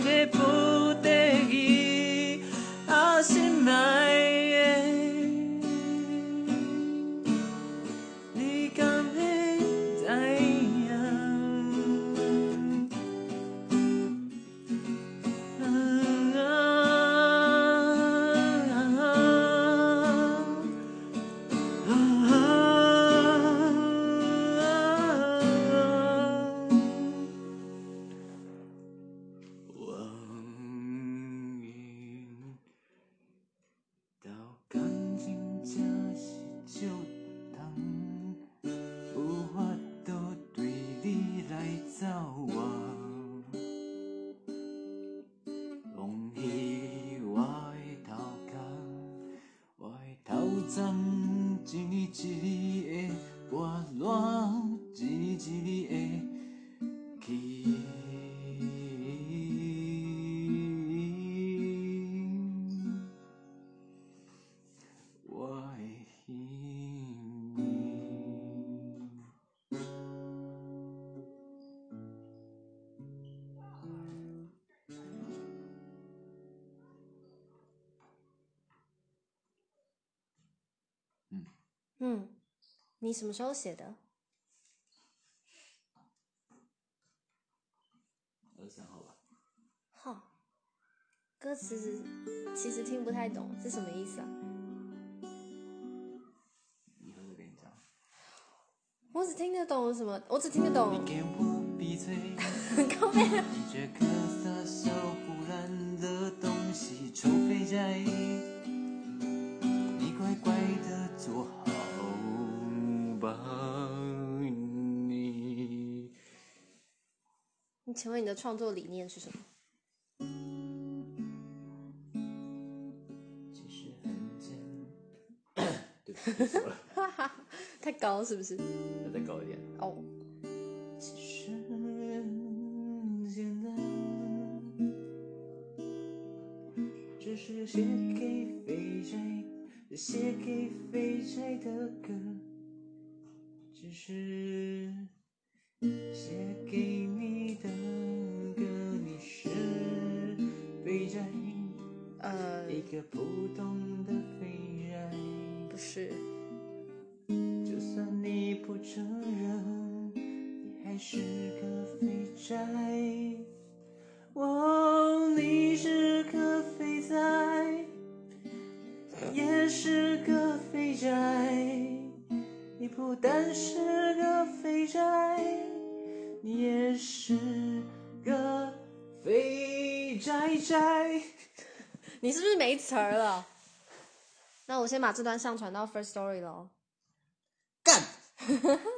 以为你是真正嗯，你什么时候写的？二十三号吧。哈，歌词其实听不太懂，是什么意思啊？以后再跟你讲。我只听得懂什么？我只听得懂你给我闭嘴。你请问你的创作理念是什么？其实很简，对不起，错了，哈哈，太高是不是？要再高一点。哦，其实很简单，这是写给肥宅，写给肥宅的歌，只是写给你的歌，你是肥宅，呃，一个普通的肥宅。不是，就算你不承认，你还是个肥宅。哦，你是个肥仔，也是个肥宅。你不但是你也是个肥宅宅。你是不是没词儿了？那我先把这段上传到 First Story 喽。干！